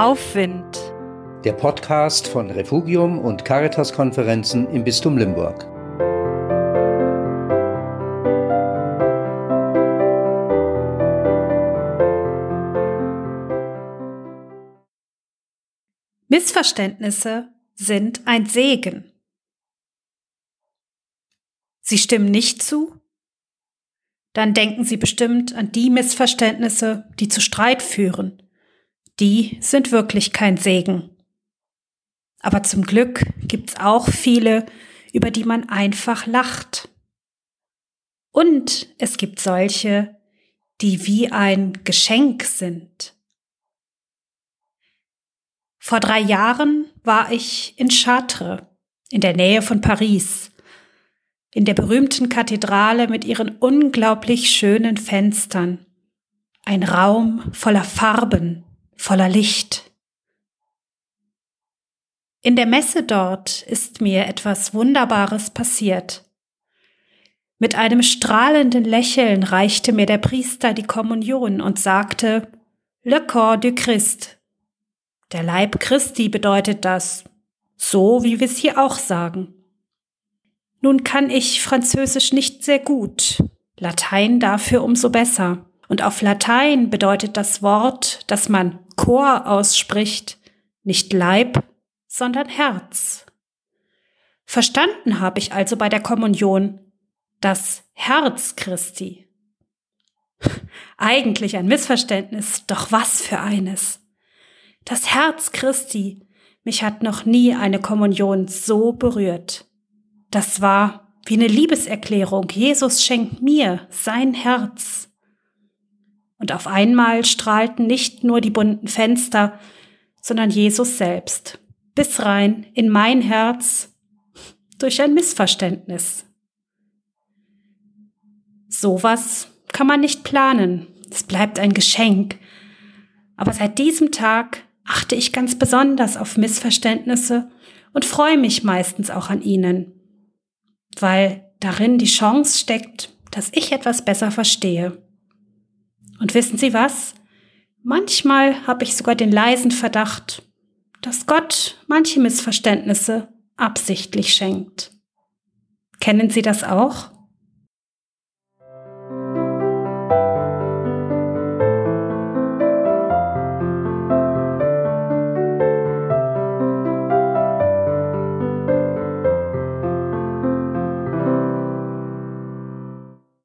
Aufwind. Der Podcast von Refugium und Caritas-Konferenzen im Bistum Limburg. Missverständnisse sind ein Segen. Sie stimmen nicht zu? Dann denken Sie bestimmt an die Missverständnisse, die zu Streit führen. Die sind wirklich kein Segen. Aber zum Glück gibt's auch viele, über die man einfach lacht. Und es gibt solche, die wie ein Geschenk sind. Vor drei Jahren war ich in Chartres, in der Nähe von Paris, in der berühmten Kathedrale mit ihren unglaublich schönen Fenstern. Ein Raum voller Farben, voller Licht. In der Messe dort ist mir etwas Wunderbares passiert. Mit einem strahlenden Lächeln reichte mir der Priester die Kommunion und sagte, Le corps du Christ. Der Leib Christi bedeutet das, so wie wir es hier auch sagen. Nun kann ich Französisch nicht sehr gut, Latein dafür umso besser. Und auf Latein bedeutet das Wort, das man Chor ausspricht, nicht Leib, sondern Herz. Verstanden habe ich also bei der Kommunion das Herz Christi. Eigentlich ein Missverständnis, doch was für eines. Das Herz Christi, mich hat noch nie eine Kommunion so berührt. Das war wie eine Liebeserklärung. Jesus schenkt mir sein Herz. Und auf einmal strahlten nicht nur die bunten Fenster, sondern Jesus selbst, bis rein in mein Herz durch ein Missverständnis. Sowas kann man nicht planen. Es bleibt ein Geschenk. Aber seit diesem Tag achte ich ganz besonders auf Missverständnisse und freue mich meistens auch an ihnen weil darin die Chance steckt, dass ich etwas besser verstehe. Und wissen Sie was? Manchmal habe ich sogar den leisen Verdacht, dass Gott manche Missverständnisse absichtlich schenkt. Kennen Sie das auch?